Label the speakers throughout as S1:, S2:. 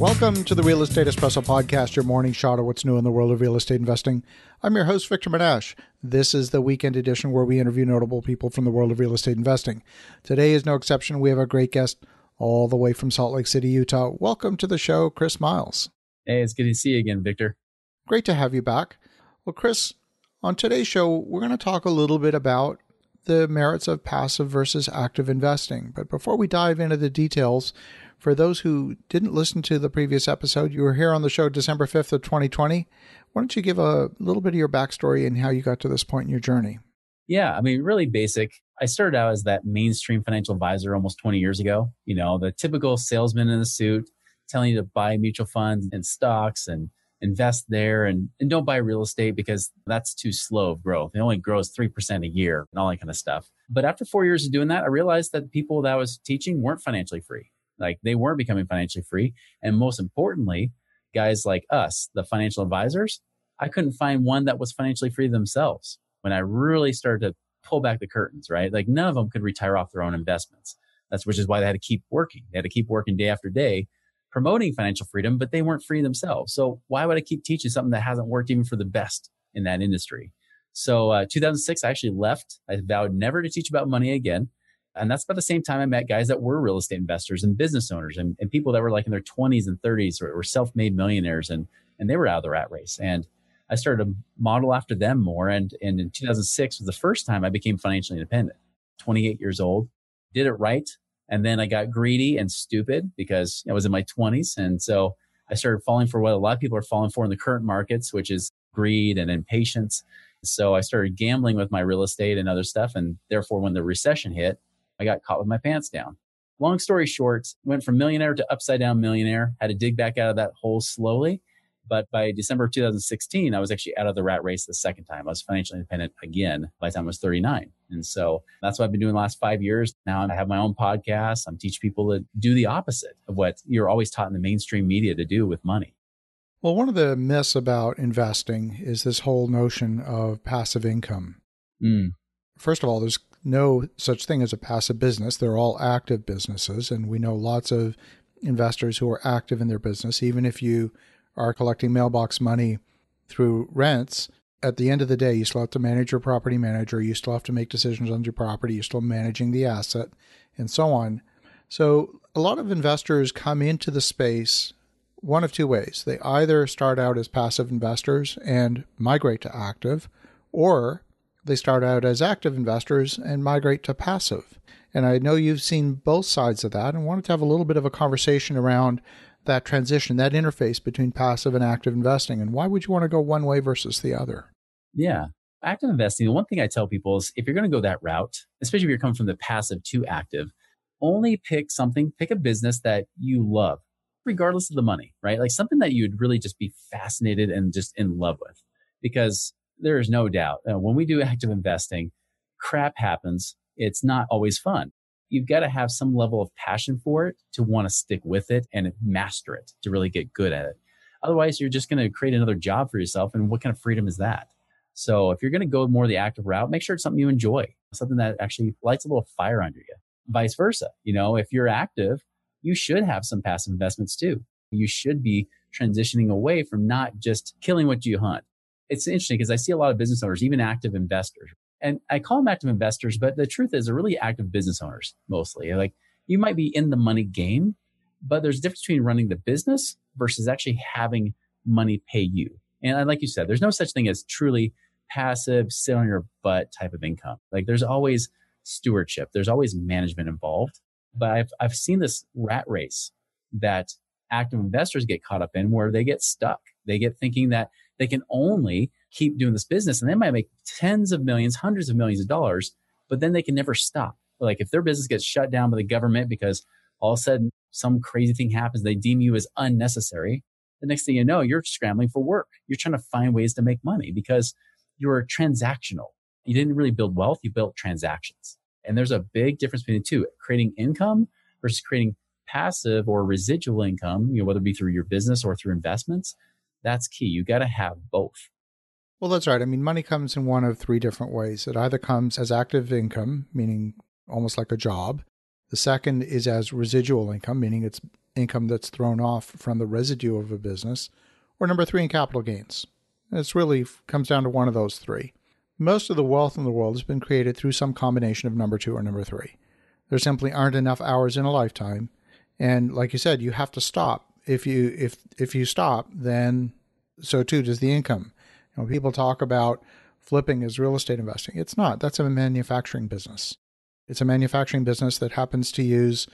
S1: Welcome to the Real Estate Espresso Podcast, your morning shot of what's new in the world of real estate investing. I'm your host, Victor Menasce. This is the weekend edition where we interview notable people from the world of real estate investing. Today is no exception. We have a great guest all the way from Salt Lake City, Utah. Welcome to the show, Chris Miles.
S2: Hey, it's good to see you again, Victor.
S1: Great to have you back. Well, Chris, on today's show, we're going to talk a little bit about the merits of passive versus active investing. But before we dive into the details, for those who didn't listen to the previous episode, you were here on the show December 5th of 2020. Why don't you give a little bit of your backstory and how you got to this point in your journey?
S2: Yeah, I mean, really basic. I started out as that mainstream financial advisor almost 20 years ago. You know, the typical salesman in a suit telling you to buy mutual funds and stocks and invest there and, and don't buy real estate because that's too slow of growth. It only grows 3% a year and all that kind of stuff. But after four years of doing that, I realized that the people that I was teaching weren't financially free. Like they weren't becoming financially free. And most importantly, guys like us, the financial advisors, I couldn't find one that was financially free themselves. When I really started to pull back the curtains, right? Like none of them could retire off their own investments. That's which is why they had to keep working. They had to keep working day after day promoting financial freedom, but they weren't free themselves. So why would I keep teaching something that hasn't worked even for the best in that industry? So uh, 2006, I actually left. I vowed never to teach about money again. And that's about the same time I met guys that were real estate investors and business owners and, and people that were like in their 20s and 30s or were self made millionaires and, and they were out of the rat race. And I started to model after them more. And, and in 2006 was the first time I became financially independent. 28 years old, did it right. And then I got greedy and stupid because I was in my 20s. And so I started falling for what a lot of people are falling for in the current markets, which is greed and impatience. So I started gambling with my real estate and other stuff. And therefore, when the recession hit, I got caught with my pants down. Long story short, went from millionaire to upside down millionaire, had to dig back out of that hole slowly. But by December of 2016, I was actually out of the rat race the second time. I was financially independent again by the time I was 39. And so that's what I've been doing the last five years. Now I have my own podcast. I'm teaching people to do the opposite of what you're always taught in the mainstream media to do with money.
S1: Well, one of the myths about investing is this whole notion of passive income. Mm. First of all, there's no such thing as a passive business. They're all active businesses. And we know lots of investors who are active in their business. Even if you are collecting mailbox money through rents, at the end of the day, you still have to manage your property manager. You still have to make decisions on your property. You're still managing the asset and so on. So, a lot of investors come into the space one of two ways. They either start out as passive investors and migrate to active, or they start out as active investors and migrate to passive. And I know you've seen both sides of that and wanted to have a little bit of a conversation around that transition, that interface between passive and active investing. And why would you want to go one way versus the other?
S2: Yeah. Active investing, the one thing I tell people is if you're going to go that route, especially if you're coming from the passive to active, only pick something, pick a business that you love, regardless of the money, right? Like something that you'd really just be fascinated and just in love with. Because there is no doubt uh, when we do active investing, crap happens. It's not always fun. You've got to have some level of passion for it to want to stick with it and master it to really get good at it. Otherwise, you're just going to create another job for yourself. And what kind of freedom is that? So if you're going to go more the active route, make sure it's something you enjoy, something that actually lights a little fire under you. Vice versa. You know, if you're active, you should have some passive investments too. You should be transitioning away from not just killing what you hunt it's interesting because I see a lot of business owners, even active investors. And I call them active investors, but the truth is they're really active business owners mostly. Like you might be in the money game, but there's a difference between running the business versus actually having money pay you. And uh, like you said, there's no such thing as truly passive, sit on your butt type of income. Like there's always stewardship, there's always management involved. But I've, I've seen this rat race that active investors get caught up in where they get stuck. They get thinking that they can only keep doing this business and they might make tens of millions, hundreds of millions of dollars, but then they can never stop. Like if their business gets shut down by the government because all of a sudden some crazy thing happens, they deem you as unnecessary. The next thing you know, you're scrambling for work. You're trying to find ways to make money because you're transactional. You didn't really build wealth, you built transactions. And there's a big difference between the two creating income versus creating passive or residual income, you know, whether it be through your business or through investments. That's key. You got to have both.
S1: Well, that's right. I mean, money comes in one of three different ways. It either comes as active income, meaning almost like a job. The second is as residual income, meaning it's income that's thrown off from the residue of a business. Or number three, in capital gains. It's really comes down to one of those three. Most of the wealth in the world has been created through some combination of number two or number three. There simply aren't enough hours in a lifetime. And like you said, you have to stop. If you if if you stop, then so too does the income. You know, people talk about flipping as real estate investing. It's not. That's a manufacturing business. It's a manufacturing business that happens to use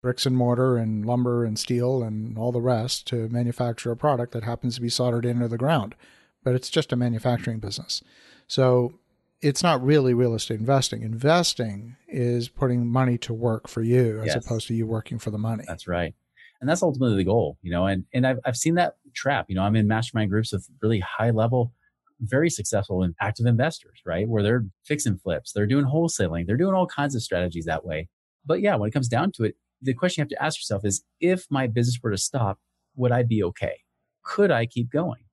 S1: bricks and mortar and lumber and steel and all the rest to manufacture a product that happens to be soldered into the ground. But it's just a manufacturing business. So it's not really real estate investing. Investing is putting money to work for you as yes. opposed to you working for the money.
S2: That's right. And that's ultimately the goal, you know, and, and I've, I've seen that trap, you know, I'm in mastermind groups with really high level, very successful and active investors, right? Where they're fixing flips, they're doing wholesaling, they're doing all kinds of strategies that way. But yeah, when it comes down to it, the question you have to ask yourself is if my business were to stop, would I be okay? Could I keep going?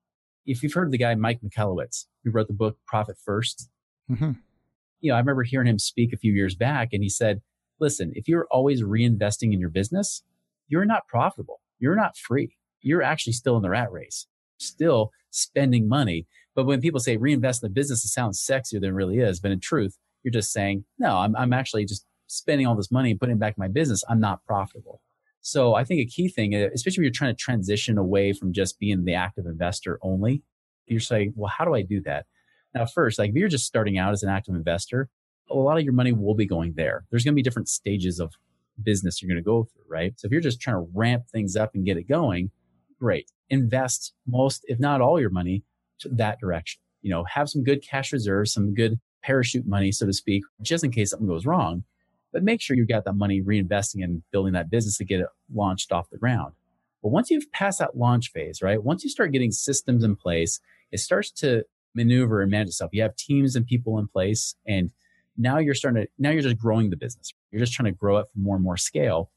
S2: If you've heard of the guy Mike Michalowicz, who wrote the book Profit 1st mm-hmm. you know, I remember hearing him speak a few years back, and he said, "Listen, if you're always reinvesting in your business, you're not profitable. You're not free. You're actually still in the rat race, still spending money. But when people say reinvest in the business, it sounds sexier than it really is. But in truth, you're just saying, no, I'm, I'm actually just spending all this money and putting it back in my business. I'm not profitable. So I think a key thing, uh, especially when you're trying to transition away from just being the active investor only, you're saying, well, how do I do that? Now, first, like if you're just starting out as an active investor, a lot of your money will be going there. There's going to be different stages of business you're going to go through, right? So if you're just trying to ramp things up and get it going, great. Invest most, if not all your money to that direction. You know, have some good cash reserves, some good parachute money, so to speak, just in case something goes wrong. But make sure you've got that money reinvesting and building that business to get it launched off the ground. But once you've passed that launch phase, right? Once you start getting systems in place, it starts to maneuver and manage itself. You have teams and people in place and now you're starting to, now you're just growing the business. You're just trying to grow it for more and more scale.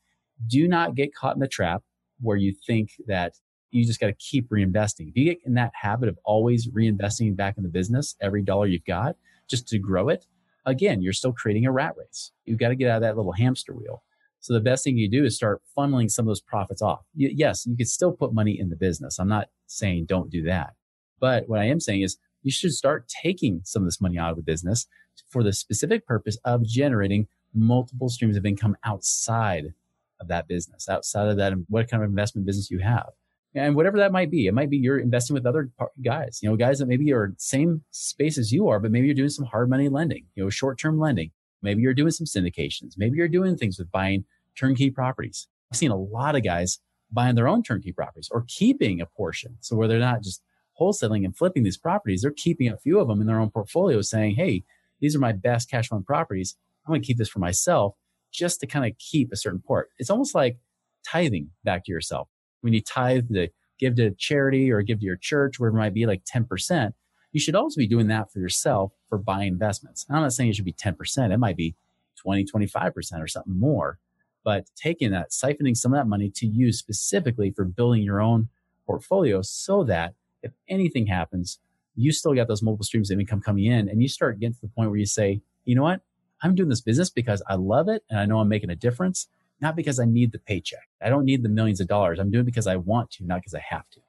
S2: Do not get caught in the trap where you think that you just got to keep reinvesting. If you get in that habit of always reinvesting back in the business, every dollar you've got just to grow it, again, you're still creating a rat race. You've got to get out of that little hamster wheel. So the best thing you do is start funneling some of those profits off. yes, you could still put money in the business. I'm not saying don't do that. But what I am saying is you should start taking some of this money out of the business for the specific purpose of generating multiple streams of income outside of that business, outside of that, and what kind of investment business you have. And whatever that might be, it might be you're investing with other guys, you know, guys that maybe are same space as you are, but maybe you're doing some hard money lending, you know, short term lending. Maybe you're doing some syndications. Maybe you're doing things with buying turnkey properties. I've seen a lot of guys buying their own turnkey properties or keeping a portion. So where they're not just wholesaling and flipping these properties, they're keeping a few of them in their own portfolio saying, Hey, these are my best cash flowing properties. I'm going to keep this for myself just to kind of keep a certain port. It's almost like tithing back to yourself. When you tithe to give to charity or give to your church, where it might be like 10%, you should also be doing that for yourself for buying investments. I'm not saying it should be 10%. It might be 20, 25% or something more, but taking that, siphoning some of that money to use specifically for building your own portfolio so that if anything happens, you still got those multiple streams of income coming in and you start getting to the point where you say, you know what? I'm doing this business because I love it and I know I'm making a difference, not because I need the paycheck. I don't need the millions of dollars. I'm doing it because I want to, not because I have to.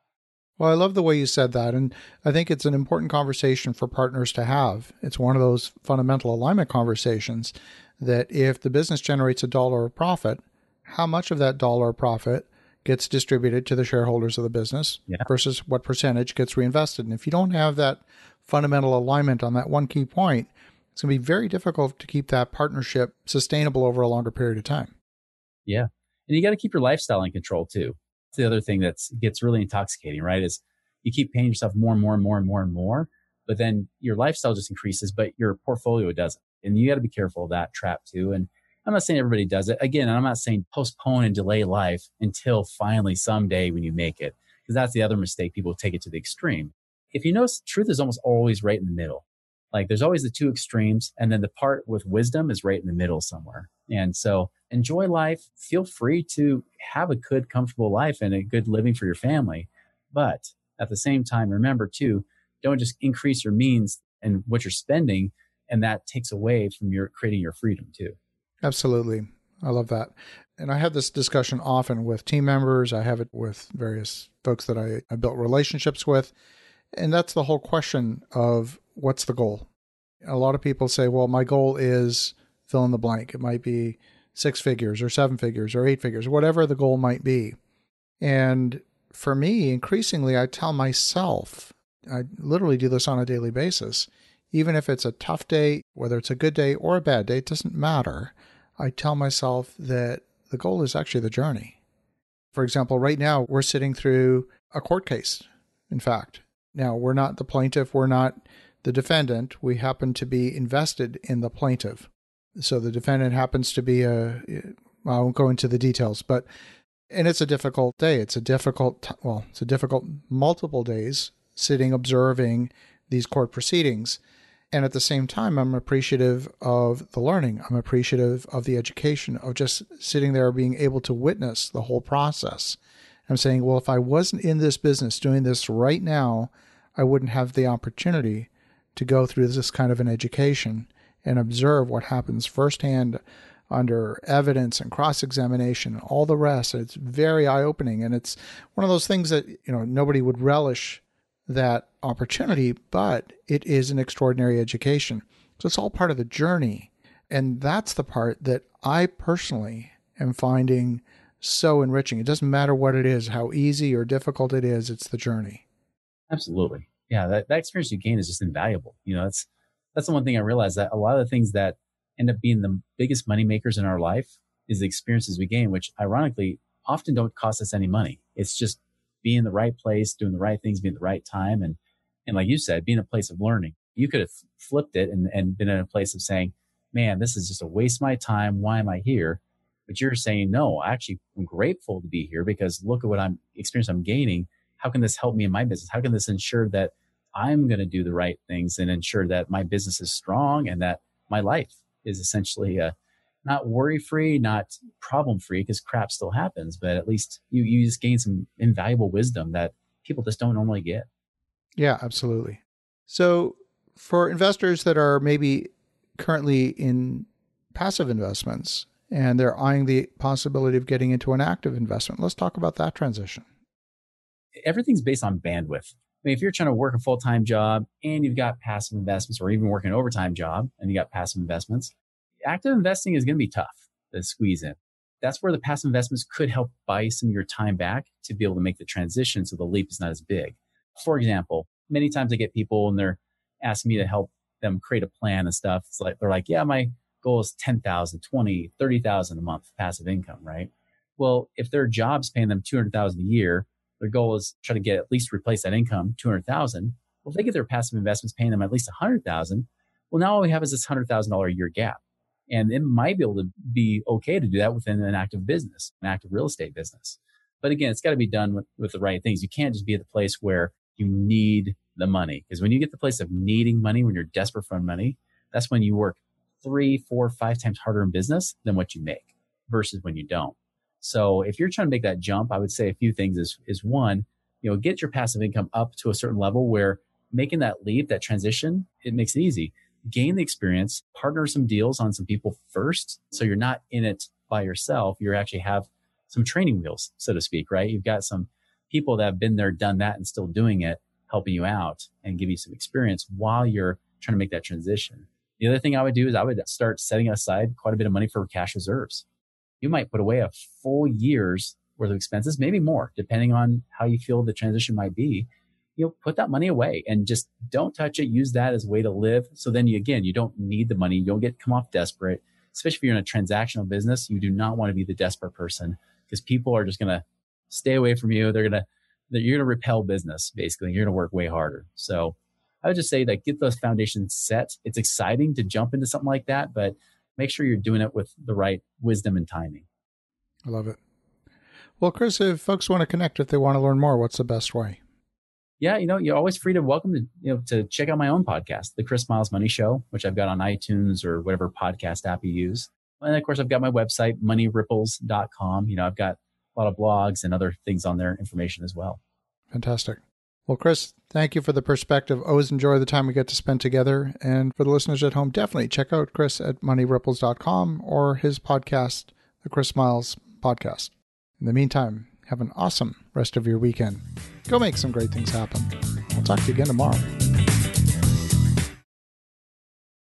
S1: Well, I love the way you said that. And I think it's an important conversation for partners to have. It's one of those fundamental alignment conversations that if the business generates a dollar of profit, how much of that dollar of profit gets distributed to the shareholders of the business yeah. versus what percentage gets reinvested. And if you don't have that fundamental alignment on that one key point, it's going to be very difficult to keep that partnership sustainable over a longer period of time.
S2: Yeah. And you got to keep your lifestyle in control too. It's the other thing that gets really intoxicating, right? Is you keep paying yourself more and more and more and more and more, but then your lifestyle just increases, but your portfolio doesn't. And you got to be careful of that trap too. And I'm not saying everybody does it. Again, I'm not saying postpone and delay life until finally someday when you make it, because that's the other mistake. People take it to the extreme. If you notice, truth is almost always right in the middle. Like there's always the two extremes. And then the part with wisdom is right in the middle somewhere. And so enjoy life. Feel free to have a good, comfortable life and a good living for your family. But at the same time, remember too, don't just increase your means and what you're spending. And that takes away from your creating your freedom too.
S1: Absolutely. I love that. And I have this discussion often with team members. I have it with various folks that I, I built relationships with. And that's the whole question of what's the goal? A lot of people say, well, my goal is fill in the blank. It might be six figures or seven figures or eight figures, whatever the goal might be. And for me, increasingly, I tell myself, I literally do this on a daily basis, even if it's a tough day, whether it's a good day or a bad day, it doesn't matter. I tell myself that the goal is actually the journey. For example, right now we're sitting through a court case, in fact. Now, we're not the plaintiff, we're not the defendant. We happen to be invested in the plaintiff. So the defendant happens to be a, I won't go into the details, but, and it's a difficult day. It's a difficult, well, it's a difficult multiple days sitting observing these court proceedings. And at the same time, I'm appreciative of the learning. I'm appreciative of the education of just sitting there being able to witness the whole process. I'm saying, well, if I wasn't in this business doing this right now, I wouldn't have the opportunity to go through this kind of an education and observe what happens firsthand under evidence and cross examination and all the rest. It's very eye opening. And it's one of those things that, you know, nobody would relish that opportunity, but it is an extraordinary education. So it's all part of the journey. And that's the part that I personally am finding so enriching. It doesn't matter what it is, how easy or difficult it is, it's the journey.
S2: Absolutely. Yeah, that, that experience you gain is just invaluable. You know, that's that's the one thing I realized that a lot of the things that end up being the biggest money makers in our life is the experiences we gain, which ironically often don't cost us any money. It's just being in the right place, doing the right things, being the right time. And, and like you said, being a place of learning. You could have flipped it and, and been in a place of saying, man, this is just a waste of my time. Why am I here? But you're saying, no, I actually am grateful to be here because look at what I'm experience I'm gaining. How can this help me in my business? How can this ensure that I'm going to do the right things and ensure that my business is strong and that my life is essentially uh, not worry free, not problem free, because crap still happens, but at least you, you just gain some invaluable wisdom that people just don't normally get.
S1: Yeah, absolutely. So, for investors that are maybe currently in passive investments and they're eyeing the possibility of getting into an active investment, let's talk about that transition.
S2: Everything's based on bandwidth. I mean, if you're trying to work a full time job and you've got passive investments, or even working an overtime job and you got passive investments, active investing is going to be tough to squeeze in. That's where the passive investments could help buy some of your time back to be able to make the transition so the leap is not as big. For example, many times I get people and they're asking me to help them create a plan and stuff. It's like, they're like, yeah, my goal is 10,000, 20, 30,000 a month passive income, right? Well, if their job's paying them 200,000 a year, their goal is try to get at least replace that income, 200,000. Well, they get their passive investments paying them at least 100,000, well, now all we have is this $100,000 a year gap. And it might be able to be okay to do that within an active business, an active real estate business. But again, it's got to be done with, with the right things. You can't just be at the place where you need the money. Because when you get the place of needing money, when you're desperate for money, that's when you work three, four, five times harder in business than what you make versus when you don't. So if you're trying to make that jump, I would say a few things is, is one, you know, get your passive income up to a certain level where making that leap, that transition, it makes it easy gain the experience, partner some deals on some people first. So you're not in it by yourself. You actually have some training wheels, so to speak, right? You've got some people that have been there, done that, and still doing it, helping you out and give you some experience while you're trying to make that transition. The other thing I would do is I would start setting aside quite a bit of money for cash reserves. You might put away a full year's worth of expenses, maybe more, depending on how you feel the transition might be you know, put that money away and just don't touch it. Use that as a way to live. So then you, again, you don't need the money. You don't get come off desperate, especially if you're in a transactional business. You do not want to be the desperate person because people are just going to stay away from you. They're going to, you're going to repel business basically. You're going to work way harder. So I would just say that get those foundations set. It's exciting to jump into something like that, but make sure you're doing it with the right wisdom and timing.
S1: I love it. Well, Chris, if folks want to connect, if they want to learn more, what's the best way?
S2: yeah, you know, you're always free to welcome to, you know, to check out my own podcast, The Chris Miles Money Show, which I've got on iTunes or whatever podcast app you use. And of course, I've got my website, moneyripples.com. You know, I've got a lot of blogs and other things on there, information as well.
S1: Fantastic. Well, Chris, thank you for the perspective. Always enjoy the time we get to spend together. And for the listeners at home, definitely check out Chris at moneyripples.com or his podcast, the Chris Miles podcast. In the meantime, have an awesome rest of your weekend. Go make some great things happen. I'll talk to you again tomorrow.